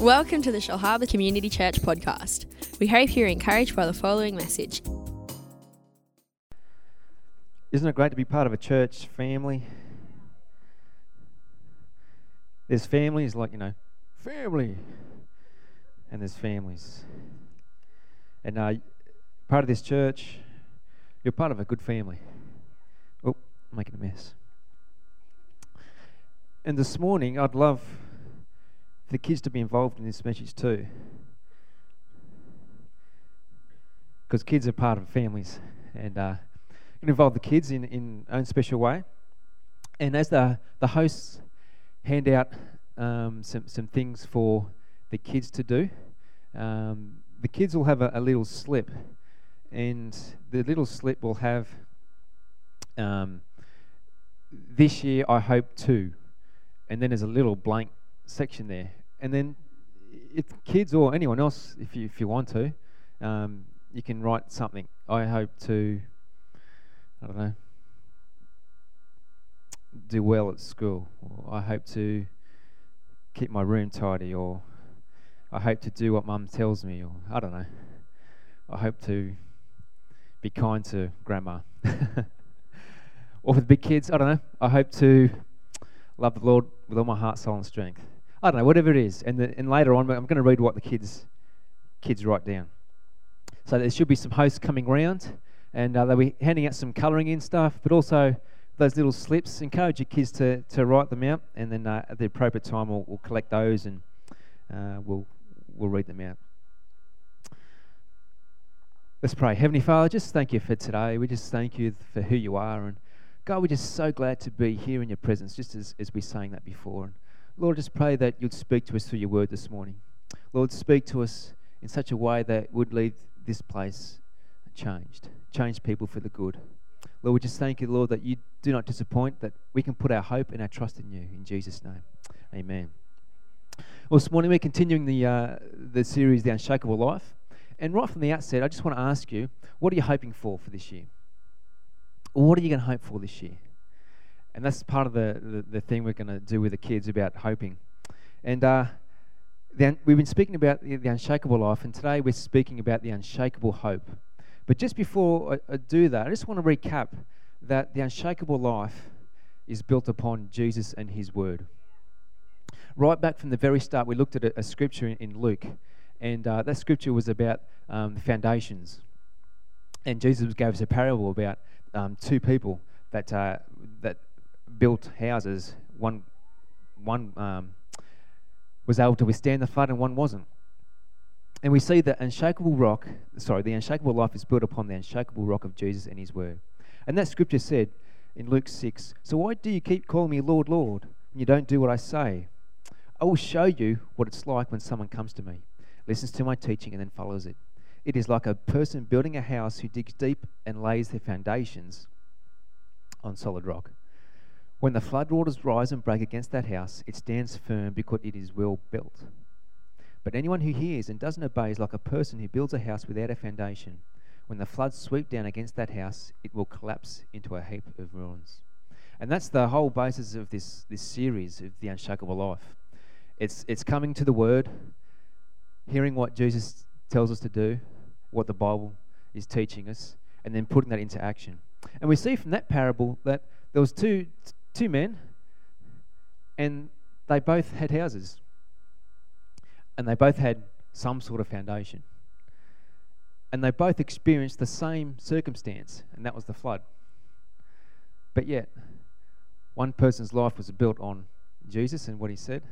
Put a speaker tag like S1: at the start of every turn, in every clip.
S1: Welcome to the Shellharbour Community Church podcast. We hope you're encouraged by the following message.
S2: Isn't it great to be part of a church family? There's families like, you know, family. And there's families. And uh, part of this church, you're part of a good family. Oh, I'm making a mess. And this morning, I'd love for the kids to be involved in this message too. Because kids are part of families. And uh, involve the kids in, in own special way. And as the, the hosts hand out um, some, some things for the kids to do, um, the kids will have a, a, little slip. And the little slip will have um, this year, I hope to. And then there's a little blank section there. And then, if kids or anyone else, if you, if you want to, um, you can write something. I hope to I don't know, do well at school, or I hope to keep my room tidy, or I hope to do what mum tells me, or I don't know. I hope to be kind to grandma. or for the big kids, I don't know. I hope to love the Lord with all my heart, soul, and strength. I don't know, whatever it is. And, the, and later on, I'm going to read what the kids kids write down. So there should be some hosts coming round and uh, they'll be handing out some colouring in stuff, but also those little slips. Encourage your kids to, to write them out, and then uh, at the appropriate time, we'll, we'll collect those and uh, we'll, we'll read them out. Let's pray. Heavenly Father, just thank you for today. We just thank you for who you are. And God, we're just so glad to be here in your presence, just as, as we sang that before. And Lord, just pray that you'd speak to us through your word this morning. Lord, speak to us in such a way that would leave this place changed, changed people for the good. Lord, we just thank you, Lord, that you do not disappoint, that we can put our hope and our trust in you. In Jesus' name, amen. Well, this morning we're continuing the, uh, the series, The Unshakable Life. And right from the outset, I just want to ask you, what are you hoping for for this year? what are you going to hope for this year? And that's part of the, the, the thing we're going to do with the kids about hoping. And uh, the, we've been speaking about the, the unshakable life, and today we're speaking about the unshakable hope. But just before I, I do that, I just want to recap that the unshakable life is built upon Jesus and His Word. Right back from the very start, we looked at a, a scripture in, in, Luke, and uh, that scripture was about um, the foundations. And Jesus gave us a parable about um, two people that uh, built houses. One one um, was able to withstand the flood, and one wasn't. And we see that unshakable rock, sorry, the unshakable life is built upon the unshakable rock of Jesus and his word. And that scripture said in Luke 6 So why do you keep calling me Lord, Lord, when you don't do what I say? I will show you what it's like when someone comes to me, listens to my teaching, and then follows it. It is like a person building a house who digs deep and lays their foundations on solid rock. When the floodwaters rise and break against that house, it stands firm because it is well built. But anyone who hears and doesn't obey is like a person who builds a house without a foundation. When the floods sweep down against that house, it will collapse into a heap of ruins. And that's the whole basis of this, this series of the unshakable life. It's, it's coming to the Word, hearing what Jesus tells us to do, what the Bible is teaching us, and then putting that into action. And we see from that parable that there was two, two men, and they both had houses and they both had some sort of foundation. And they both experienced the same circumstance, and that was the flood. But yet, one person's life was built on Jesus and what he said,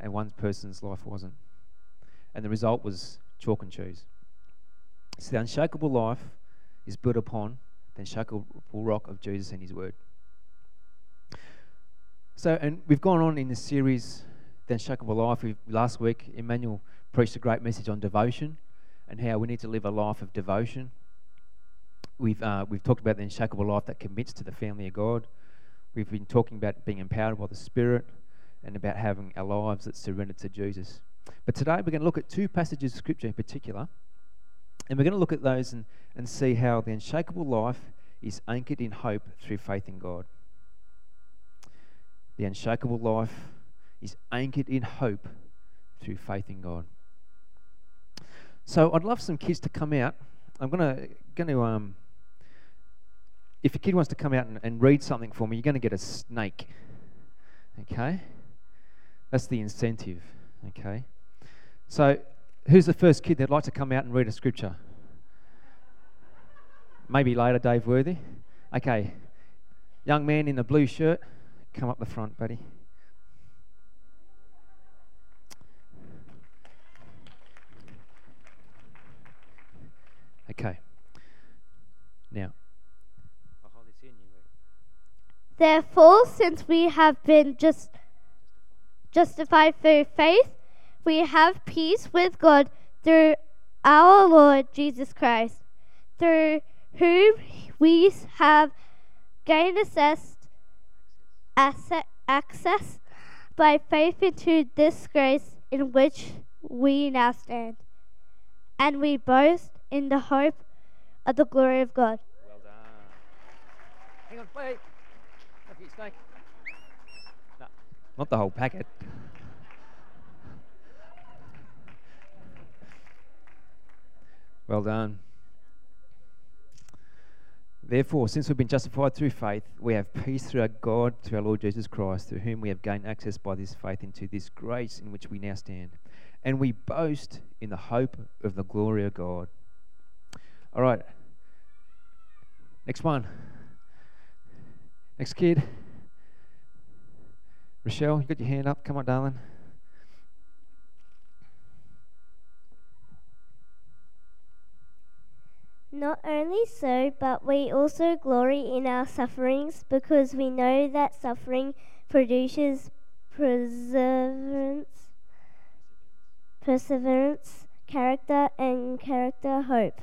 S2: and one person's life wasn't. And the result was chalk and cheese. So the unshakable life is built upon the unshakable rock of Jesus and his word. So, and we've gone on in this series the Unshakable Life. We, last week, Emmanuel preached a great message on devotion and how we need to live a life of devotion. We've, uh, we've talked about the unshakable life that commits to the family of God. We've been talking about being empowered by the Spirit and about having our lives that surrendered to Jesus. But today we're going to look at two passages of Scripture in particular, and we're going to look at those and, and see how the unshakable life is anchored in hope through faith in God. The unshakable life is anchored in hope through faith in God. So I'd love some kids to come out. I'm gonna gonna um. If a kid wants to come out and, and read something for me, you're to get a snake. Okay? That's the incentive. Okay? So, who's the first kid that'd like to come out and read a scripture? Maybe later, Dave Worthy. Okay. Young man in the blue shirt, come up the front, buddy. Okay. Now,
S3: Therefore, since we have been just justified through faith, we have peace with God through our Lord Jesus Christ, through whom we have gained access, access by faith into this grace in which we now stand. And we boast in the hope of the glory of God.
S2: Well done. Hang on, wait. No, not the whole packet. Well done. Therefore, since we've been justified through faith, we have peace through our God, through our Lord Jesus Christ, through whom we have gained access by this faith into this grace in which we now stand. And we boast in the hope of the glory of God. All right. Next one. Next kid. Rochelle, you got your hand up. Come on, darling.
S3: Not only so, but we also glory in our sufferings because we know that suffering produces perseverance, perseverance, character, and character hope.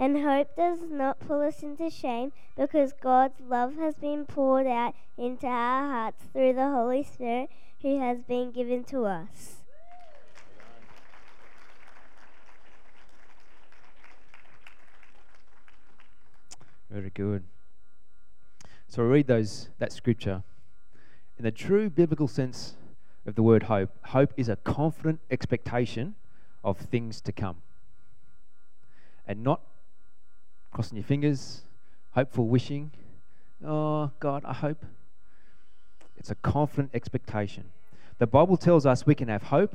S3: And hope does not pull us into shame because God's love has been poured out into our hearts through the Holy Spirit who has been given to us.
S2: Very good. So I read those that scripture. In the true biblical sense of the word hope, hope is a confident expectation of things to come. And not crossing your fingers, hopeful wishing. Oh, God, I hope. It's a confident expectation. The Bible tells us we can have hope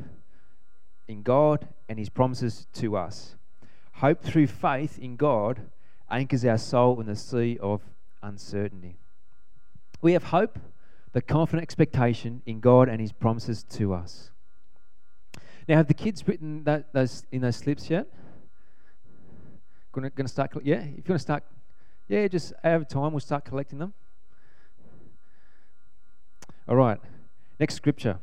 S2: in God and His promises to us. Hope through faith in God anchors our soul in the sea of uncertainty. We have hope, the confident expectation in God and His promises to us. Now, have the kids written that, those in those slips yet? Gonna, start, yeah? If you want to start, yeah, just over time, we'll start collecting them. All right, next scripture.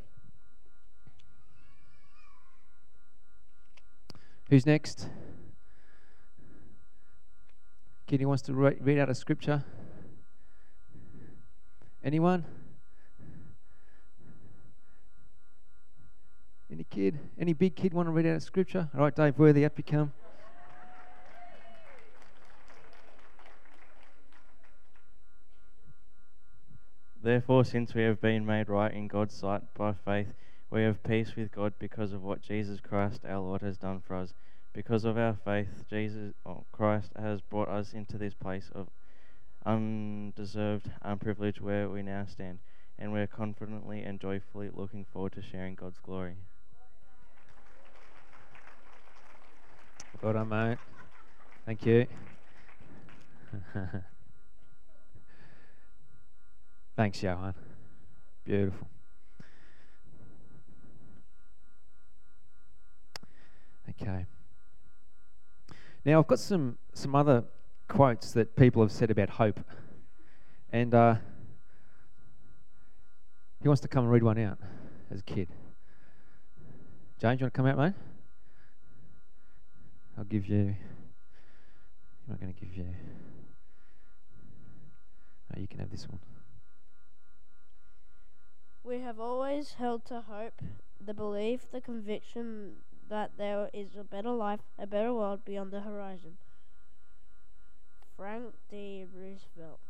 S2: Who's next? Kid who wants to re- read out a scripture? Anyone? Any kid? Any big kid want to read out a scripture? All right, Dave Worthy, up you come.
S4: Therefore, since we have been made right in God's sight by faith, we have peace with God because of what Jesus Christ our Lord has done for us. Because of our faith, Jesus oh, Christ has brought us into this place of undeserved unprivilege where we now stand, and we are confidently and joyfully looking forward to sharing God's glory.
S2: Well done, mate. Thank you. Thanks, Johan. Beautiful. Okay. Now I've got some some other quotes that people have said about hope, and uh, he wants to come and read one out as a kid. James, you want to come out, mate? I'll give you. I'm not going to give you. No, you can have this one.
S5: We have always held to hope, the belief, the conviction that there is a better life, a better world beyond the horizon. Frank D. Roosevelt.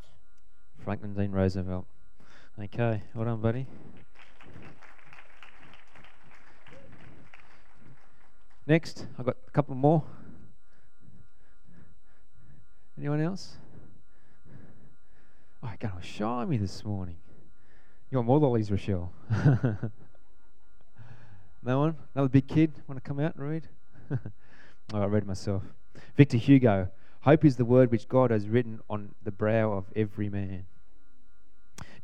S2: Franklin D. Roosevelt. Okay, well done, buddy. Next, I've got a couple more. Anyone else? Oh, you're going to shy me this morning. You want more lollies, Rochelle? no one? Another big kid want to come out and read? oh, I read myself. Victor Hugo. Hope is the word which God has written on the brow of every man.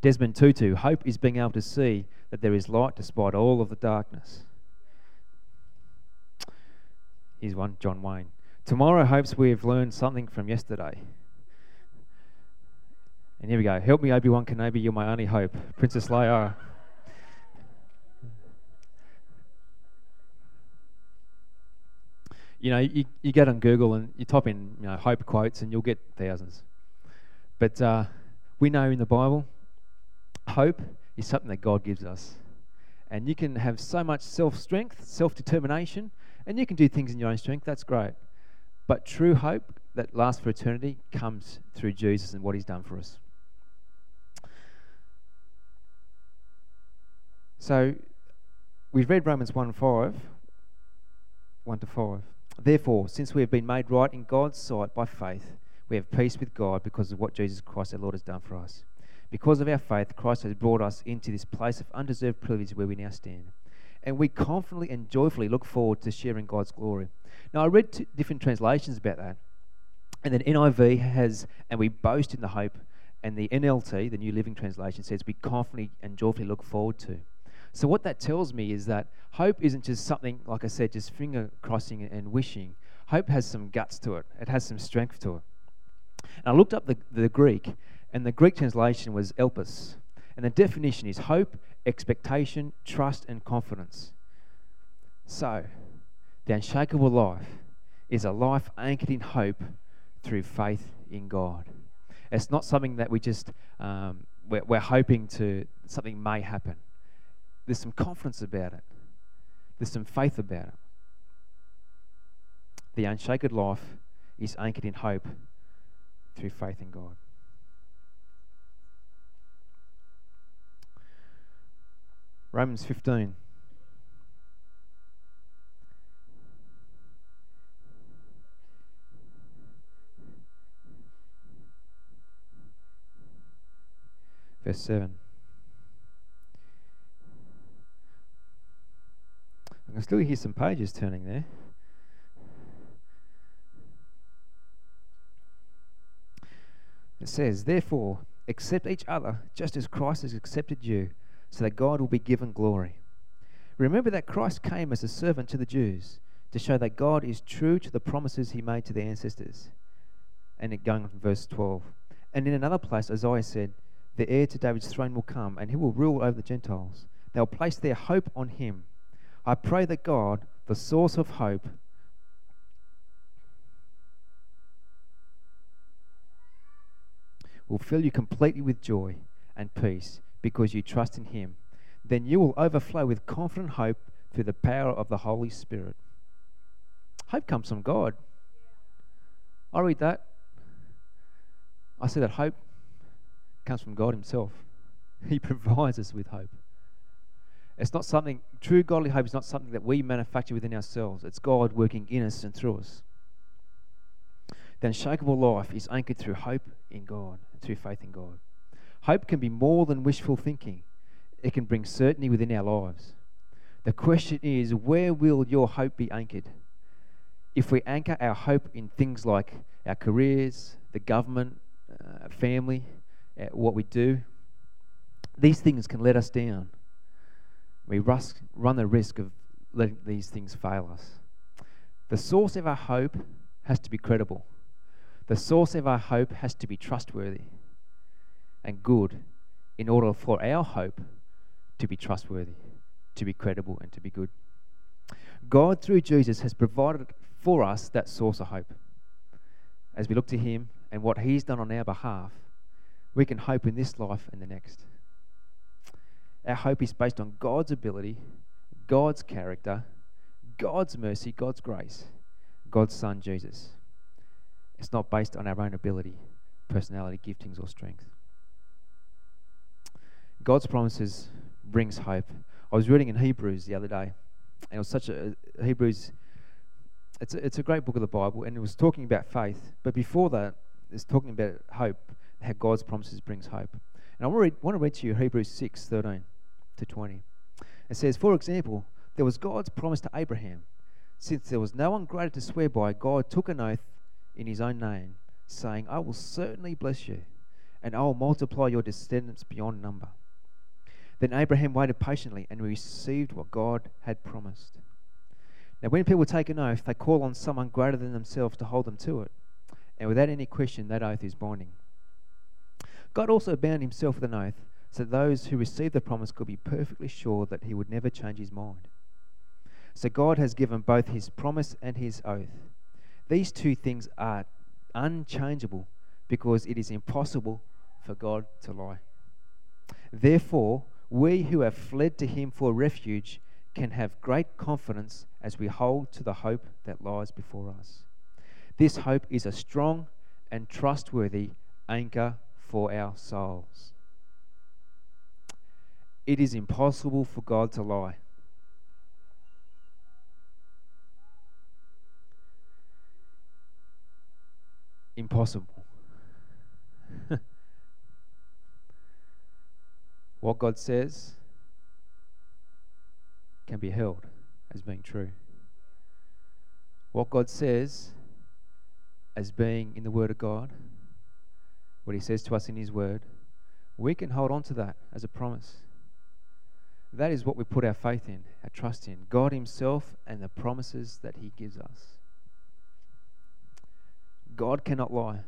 S2: Desmond Tutu. Hope is being able to see that there is light despite all of the darkness. Here's one, John Wayne. Tomorrow hopes we have learned something from yesterday. And here we go. Help me, Obi Wan Kenobi. You're my only hope. Princess Leia. You know, you, you get on Google and you type in you know, hope quotes and you'll get thousands. But uh, we know in the Bible, hope is something that God gives us. And you can have so much self strength, self determination, and you can do things in your own strength. That's great. But true hope that lasts for eternity comes through Jesus and what he's done for us. So we've read Romans 1 5, 1 to 5. Therefore, since we have been made right in God's sight by faith, we have peace with God because of what Jesus Christ our Lord has done for us. Because of our faith, Christ has brought us into this place of undeserved privilege where we now stand. And we confidently and joyfully look forward to sharing God's glory. Now, I read two different translations about that. And then NIV has, and we boast in the hope. And the NLT, the New Living Translation, says we confidently and joyfully look forward to. So, what that tells me is that hope isn't just something, like I said, just finger crossing and wishing. Hope has some guts to it, it has some strength to it. And I looked up the, the Greek, and the Greek translation was elpis. And the definition is hope, expectation, trust, and confidence. So, the unshakable life is a life anchored in hope through faith in God. It's not something that we just, um, we're, we're hoping to, something may happen. There's some confidence about it, there's some faith about it. The unshaken life is anchored in hope through faith in God. Romans 15. Verse 7. Can still hear some pages turning there. It says, Therefore, accept each other just as Christ has accepted you, so that God will be given glory. Remember that Christ came as a servant to the Jews to show that God is true to the promises he made to their ancestors. And it going from verse 12. And in another place, Isaiah said, The heir to David's throne will come, and he will rule over the Gentiles. They'll place their hope on him. I pray that God, the source of hope, will fill you completely with joy and peace because you trust in Him. Then you will overflow with confident hope through the power of the Holy Spirit. Hope comes from God. I read that. I see that hope comes from God Himself. He provides us with hope. It's not something, true godly hope is not something that we manufacture within ourselves. It's God working in us and through us. The unshakable life is anchored through hope in God through faith in God. Hope can be more than wishful thinking, it can bring certainty within our lives. The question is, where will your hope be anchored? If we anchor our hope in things like our careers, the government, uh, family, uh, what we do, these things can let us down. We rus- run the risk of letting these things fail us. The source of our hope has to be credible. The source of our hope has to be trustworthy and good in order for our hope to be trustworthy, to be credible, and to be good. God, through Jesus, has provided for us that source of hope. As we look to Him and what He's done on our behalf, we can hope in this life and the next. Our hope is based on God's ability, God's character, God's mercy, God's grace, God's Son, Jesus. It's not based on our own ability, personality, giftings, or strength. God's promises brings hope. I was reading in Hebrews the other day, and it was such a Hebrews it's a, it's a great book of the Bible, and it was talking about faith. But before that, it's talking about hope, how God's promises brings hope. And I want to read, want to read to you Hebrews 6 13 to 20. It says, For example, there was God's promise to Abraham. Since there was no one greater to swear by, God took an oath in his own name, saying, I will certainly bless you, and I will multiply your descendants beyond number. Then Abraham waited patiently and received what God had promised. Now, when people take an oath, they call on someone greater than themselves to hold them to it. And without any question, that oath is binding. God also bound himself with an oath so those who received the promise could be perfectly sure that he would never change his mind. So God has given both his promise and his oath. These two things are unchangeable because it is impossible for God to lie. Therefore, we who have fled to him for refuge can have great confidence as we hold to the hope that lies before us. This hope is a strong and trustworthy anchor for our souls. It is impossible for God to lie. Impossible. what God says can be held as being true. What God says as being in the Word of God, what He says to us in His Word, we can hold on to that as a promise. That is what we put our faith in, our trust in God Himself and the promises that He gives us. God cannot lie.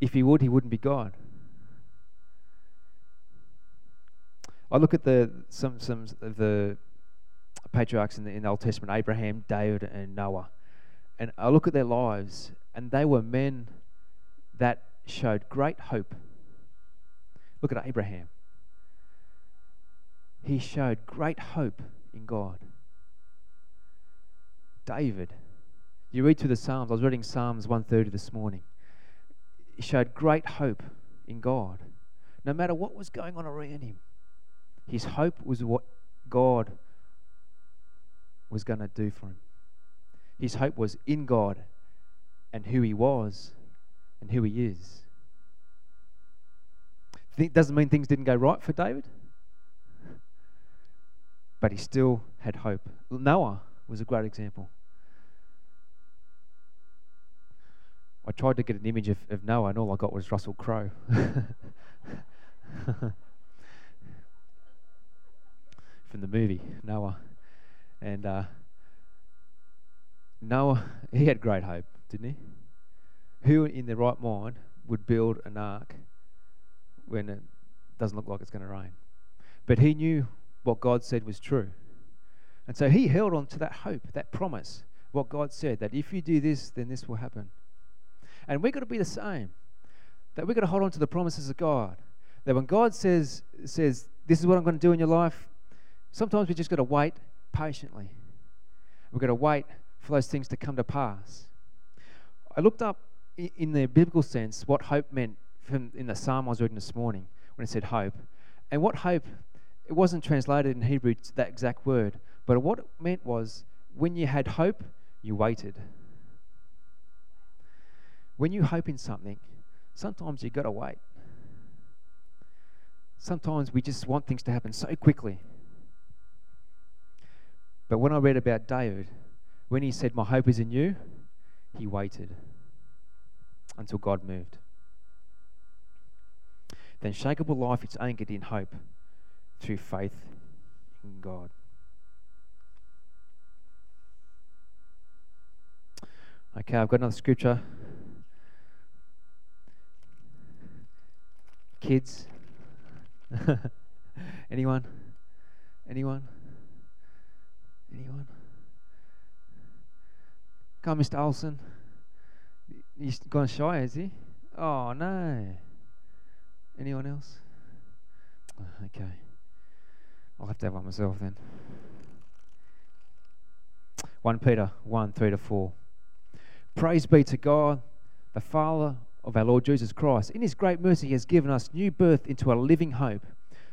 S2: If He would, He wouldn't be God. I look at the some some of the patriarchs in the, in the Old Testament, Abraham, David, and Noah, and I look at their lives, and they were men that showed great hope. Look at Abraham. He showed great hope in God. David, you read through the Psalms. I was reading Psalms 130 this morning. He showed great hope in God, no matter what was going on around him. His hope was what God was going to do for him. His hope was in God and who he was and who he is. It doesn't mean things didn't go right for David, but he still had hope. Noah was a great example. I tried to get an image of, of Noah, and all I got was Russell Crowe. from the movie Noah, and uh, Noah he had great hope, didn't he? Who in their right mind would build an ark when it doesn't look like it's going to rain? But he knew what God said was true, and so he held on to that hope, that promise, what God said that if you do this, then this will happen. And we've got to be the same. That we've got to hold on to the promises of God. That when God says says this is what I'm going to do in your life, Sometimes we just got to wait patiently. We've got to wait for those things to come to pass. I looked up in the biblical sense what hope meant in the psalm I was reading this morning when it said hope. And what hope, it wasn't translated in Hebrew to that exact word, but what it meant was when you had hope, you waited. When you hope in something, sometimes you've got to wait. Sometimes we just want things to happen so quickly. But when I read about David, when he said, My hope is in you, he waited until God moved. Then shakeable life is anchored in hope through faith in God. Okay, I've got another scripture. Kids? Anyone? Anyone? Anyone? Come, Mr. Olson. He's gone shy, is he? Oh, no. Anyone else? Okay. I'll have to have one myself then. 1 Peter 1 3 to 4. Praise be to God, the Father of our Lord Jesus Christ. In his great mercy, he has given us new birth into a living hope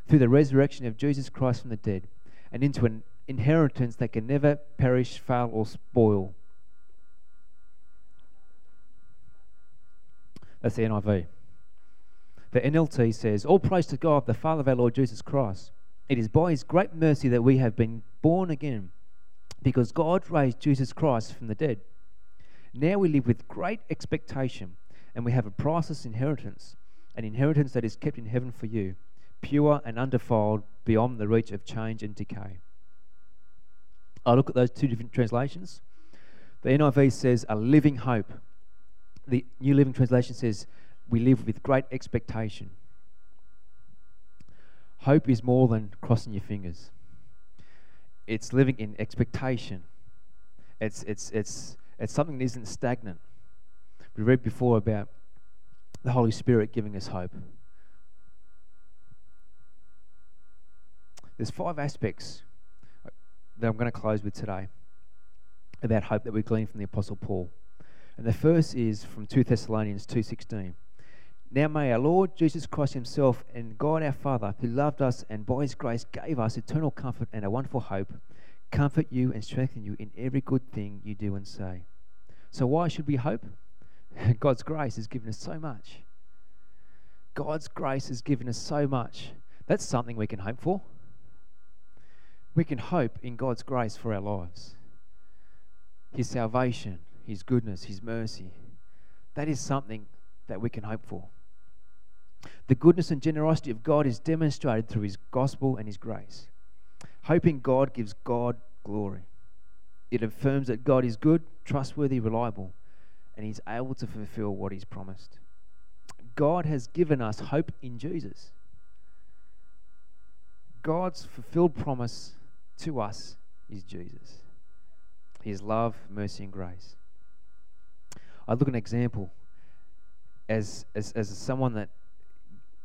S2: through the resurrection of Jesus Christ from the dead and into an inheritance that can never perish, fail, or spoil. That's the NIV. The NLT says, All praise to God, the Father of our Lord Jesus Christ. It is by his great mercy that we have been born again, because God raised Jesus Christ from the dead. Now we live with great expectation, and we have a priceless inheritance, an inheritance that is kept in heaven for you, pure and undefiled, beyond the reach of change and decay. I look at those two different translations. The NIV says a living hope. The New Living Translation says we live with great expectation. Hope is more than crossing your fingers. It's living in expectation. It's it's it's it's something that isn't stagnant. We read before about the Holy Spirit giving us hope. There's five aspects that I'm going to close with today about hope that we glean from the Apostle Paul. And the first is from 2 Thessalonians 2:16. Now may our Lord Jesus Christ himself and God our Father, who loved us and by his grace gave us eternal comfort and a wonderful hope, comfort you and strengthen you in every good thing you do and say. So why should we hope? God's grace has given us so much. God's grace has given us so much. That's something we can hope for. We can hope in God's grace for our lives. His salvation, His goodness, His mercy. That is something that we can hope for. The goodness and generosity of God is demonstrated through His gospel and His grace. Hoping God gives God glory. It affirms that God is good, trustworthy, reliable, and He's able to fulfill what He's promised. God has given us hope in Jesus. God's fulfilled promise to us is Jesus. His love, mercy, and grace. I look at an example as, as, as someone that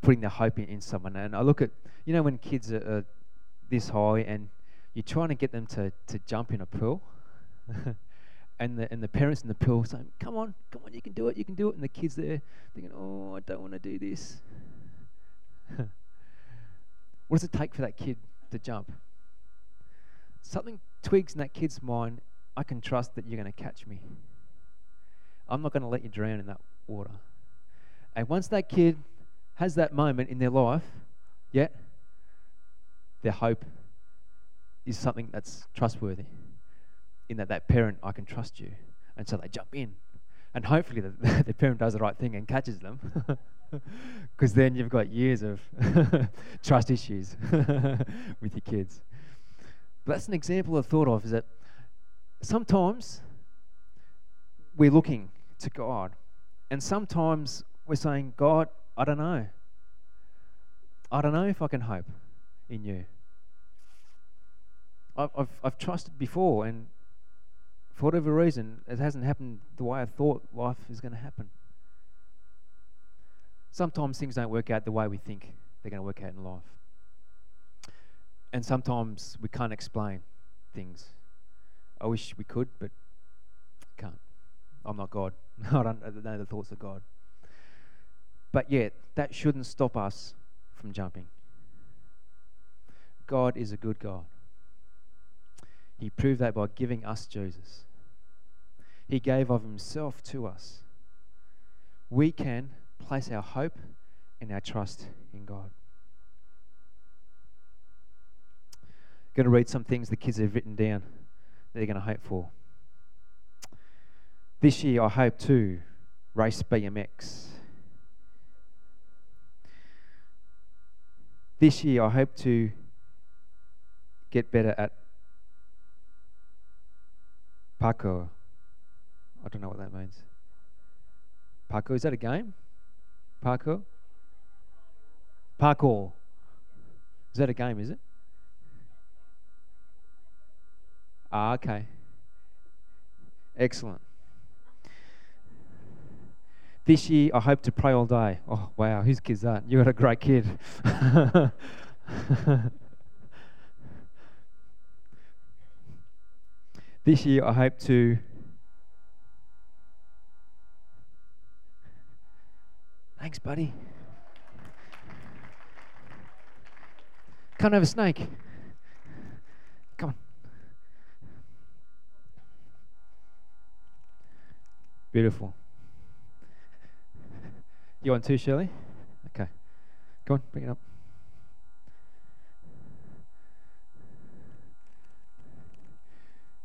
S2: putting their hope in, in someone. And I look at, you know, when kids are, are this high and you're trying to get them to, to jump in a pool. and the and the parents in the pool saying, "Come on, come on, you can do it, you can do it," and the kids there thinking, "Oh, I don't want to do this." what does it take for that kid to jump? Something twigs in that kid's mind. I can trust that you're going to catch me. I'm not going to let you drown in that water. And once that kid has that moment in their life, yet their hope is something that's trustworthy. In that that parent, I can trust you, and so they jump in, and hopefully the, the parent does the right thing and catches them, because then you've got years of trust issues with your kids. But that's an example I've thought of is that sometimes we're looking to God, and sometimes we're saying, God, I don't know. I don't know if I can hope in you. I've, I've, I've trusted before, and for whatever reason, it hasn't happened the way I thought life is going to happen. Sometimes things don't work out the way we think they're going to work out in life. And sometimes we can't explain things. I wish we could, but can't. I'm not God. I don't know the thoughts of God. But yet, that shouldn't stop us from jumping. God is a good God. He proved that by giving us Jesus. He gave of Himself to us. We can place our hope and our trust in God. going to read some things the kids have written down they're going to hope for. This year, I hope to race BMX. This year, I hope to get better at parkour. I don't know what that means. Parkour, is that a game? Parkour? Parkour. Is that a game, is it? Ah, okay. Excellent. This year, I hope to pray all day. Oh, wow, whose kid's that? You got a great kid. this year, I hope to. Thanks, buddy. Can't have a snake. Come on. Beautiful. You want two, Shirley? Okay. Go on, bring it up.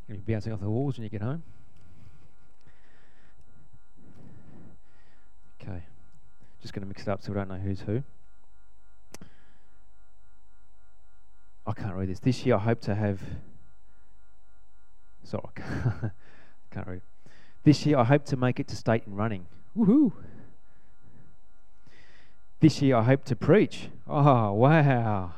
S2: You'll be bouncing off the walls when you get home. Okay. Just going to mix it up so we don't know who's who. I can't read this. This year I hope to have. Sorry, I can't read. This year I hope to make it to state in running. Woohoo! This year I hope to preach. Oh, wow.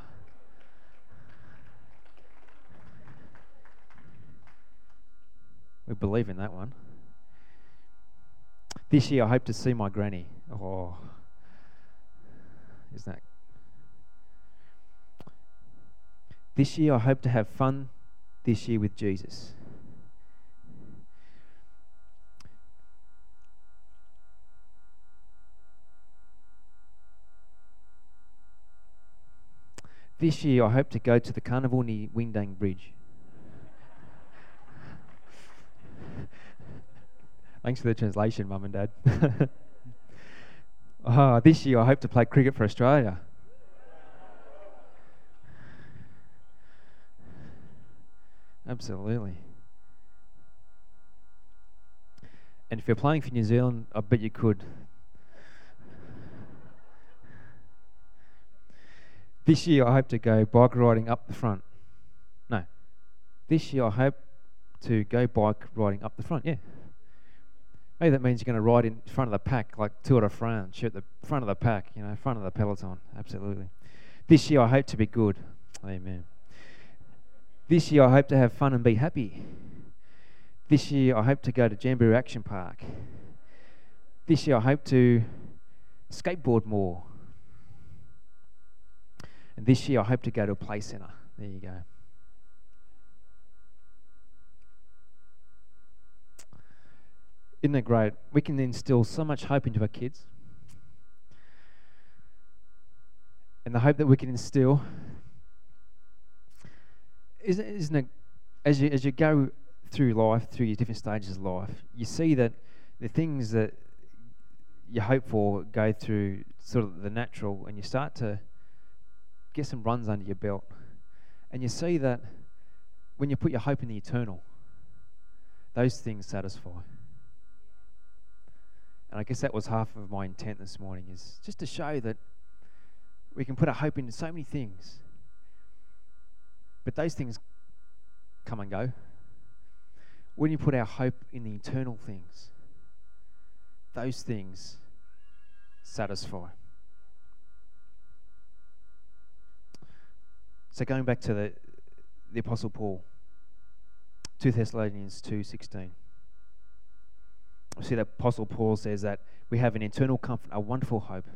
S2: We believe in that one. This year I hope to see my granny. Oh, isn't that? This year I hope to have fun this year with Jesus. This year, I hope to go to the carnival near Windang Bridge. Thanks for the translation, Mum and Dad. oh, this year, I hope to play cricket for Australia. Absolutely. And if you're playing for New Zealand, I bet you could. This year, I hope to go bike riding up the front. No. This year, I hope to go bike riding up the front. Yeah. Maybe that means you're going to ride in front of the pack, like Tour de France, at the front of the pack, you know, front of the peloton. Absolutely. This year, I hope to be good. Amen. This year, I hope to have fun and be happy. This year, I hope to go to Jamberoo Action Park. This year, I hope to skateboard more. And this year, I hope to go to a play centre. There you go. Isn't it great? We can instill so much hope into our kids. And the hope that we can instill isn't, isn't it, as you, as you go through life, through your different stages of life, you see that the things that you hope for go through sort of the natural, and you start to get some runs under your belt. And you see that when you put your hope in the eternal, those things satisfy. And I guess that was half of my intent this morning is just to show that we can put our hope into so many things. But those things come and go. When you put our hope in the eternal things, those things satisfy. So going back to the, the Apostle Paul, 2 Thessalonians 2.16. We see that Apostle Paul says that we have an internal comfort, a wonderful hope.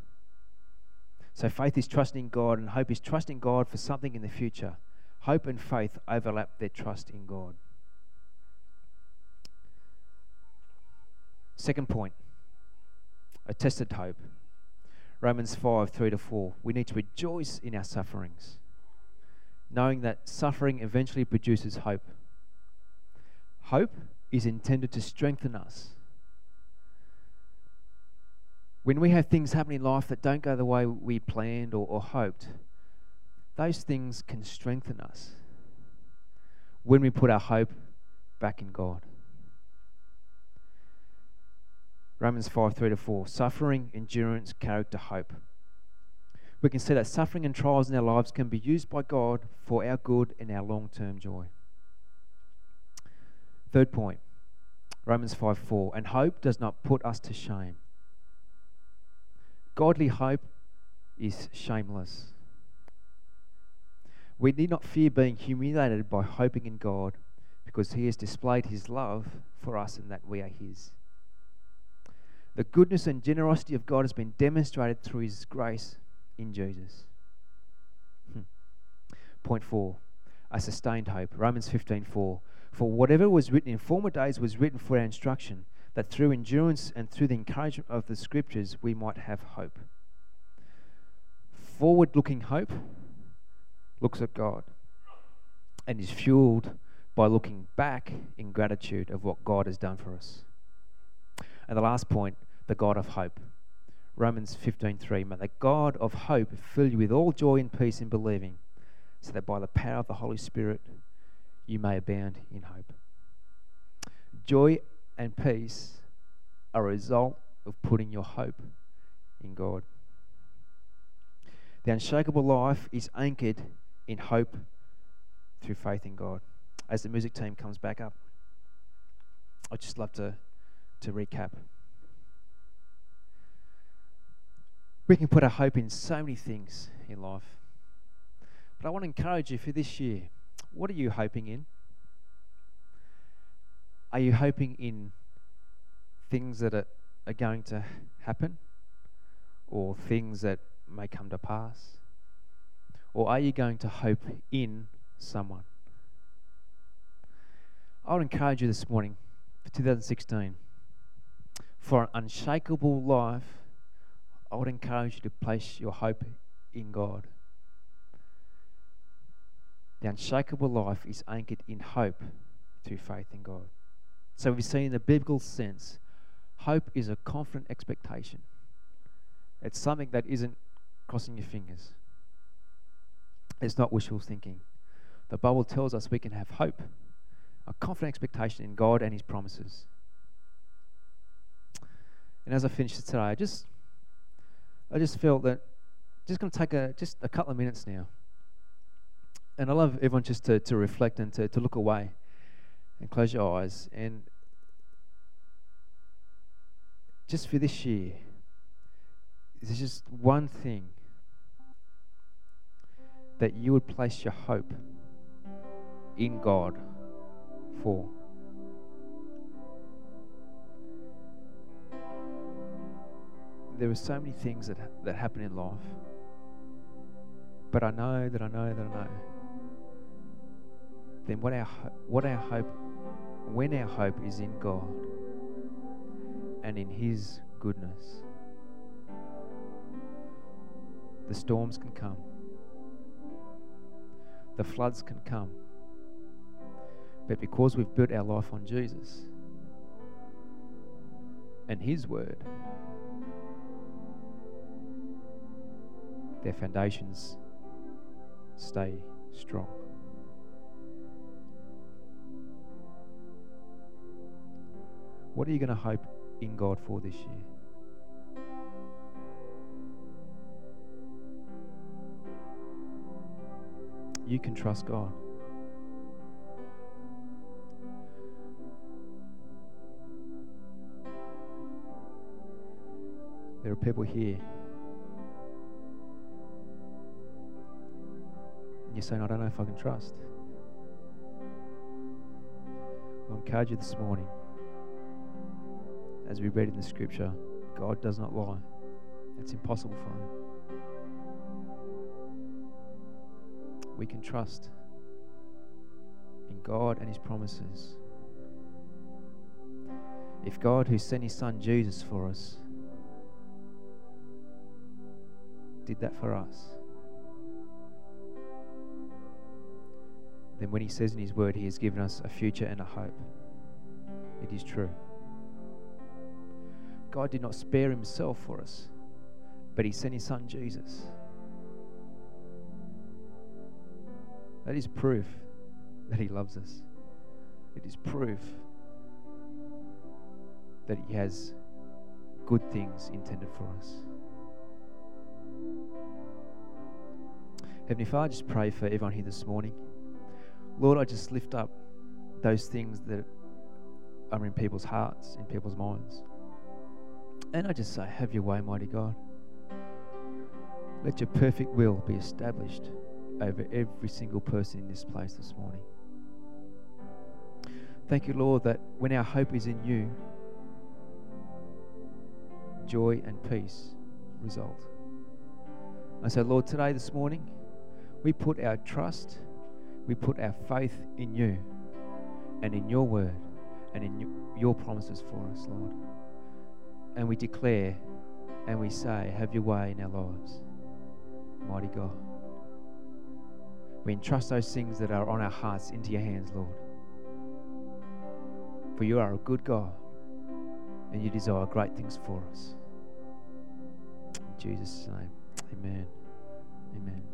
S2: So faith is trusting God and hope is trusting God for something in the future. Hope and faith overlap their trust in God. Second point, a tested hope. Romans 5 3 to 4. We need to rejoice in our sufferings knowing that suffering eventually produces hope. Hope is intended to strengthen us. When we have things happening in life that don't go the way we planned or, or hoped, those things can strengthen us when we put our hope back in God. Romans 5 3 to 4. Suffering, endurance, character, hope we can see that suffering and trials in our lives can be used by God for our good and our long term joy. Third point Romans 5 4. And hope does not put us to shame. Godly hope is shameless. We need not fear being humiliated by hoping in God because He has displayed His love for us and that we are His. The goodness and generosity of God has been demonstrated through His grace in Jesus. Hmm. Point four, a sustained hope. Romans 15 4. For whatever was written in former days was written for our instruction, that through endurance and through the encouragement of the scriptures we might have hope. Forward looking hope looks at God and is fueled by looking back in gratitude of what God has done for us. And the last point, the God of hope. Romans 15:3 May the God of hope fill you with all joy and peace in believing, so that by the power of the Holy Spirit you may abound in hope. Joy and peace are a result of putting your hope in God. The unshakable life is anchored in hope through faith in God. As the music team comes back up, I'd just love to, to recap. We can put our hope in so many things in life. But I want to encourage you for this year what are you hoping in? Are you hoping in things that are, are going to happen or things that may come to pass? Or are you going to hope in someone? I would encourage you this morning for 2016 for an unshakable life. I would encourage you to place your hope in God. The unshakable life is anchored in hope through faith in God. So we see in the biblical sense, hope is a confident expectation. It's something that isn't crossing your fingers. It's not wishful thinking. The Bible tells us we can have hope, a confident expectation in God and His promises. And as I finish today, I just, I just felt that just going to take a just a couple of minutes now. And I love everyone just to, to reflect and to, to look away and close your eyes. And just for this year, there's just one thing that you would place your hope in God for. There are so many things that, that happen in life. But I know that I know that I know. Then what our what our hope when our hope is in God and in his goodness the storms can come the floods can come. But because we've built our life on Jesus and His Word, their foundations stay strong. What are you going to hope in God for this year? you can trust God. There are people here. You're saying, I don't know if I can trust. I encourage you this morning, as we read in the scripture, God does not lie. It's impossible for him. we can trust in God and His promises. If God, who sent His Son Jesus for us, did that for us, then when He says in His Word He has given us a future and a hope, it is true. God did not spare Himself for us, but He sent His Son Jesus. That is proof that He loves us. It is proof that He has good things intended for us. Heavenly Father, I just pray for everyone here this morning. Lord, I just lift up those things that are in people's hearts, in people's minds. And I just say, Have your way, mighty God. Let your perfect will be established over every single person in this place this morning. Thank you, Lord, that when our hope is in you, joy and peace result. I say, Lord, today, this morning, we put our trust, we put our faith in you and in your word and in your promises for us, Lord. And we declare and we say, Have your way in our lives, mighty God. We entrust those things that are on our hearts into your hands, Lord. For you are a good God, and you desire great things for us. In Jesus' name, Amen. amen.